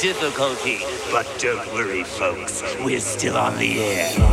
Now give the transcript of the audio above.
difficulty. But don't worry, folks. We're still on the air.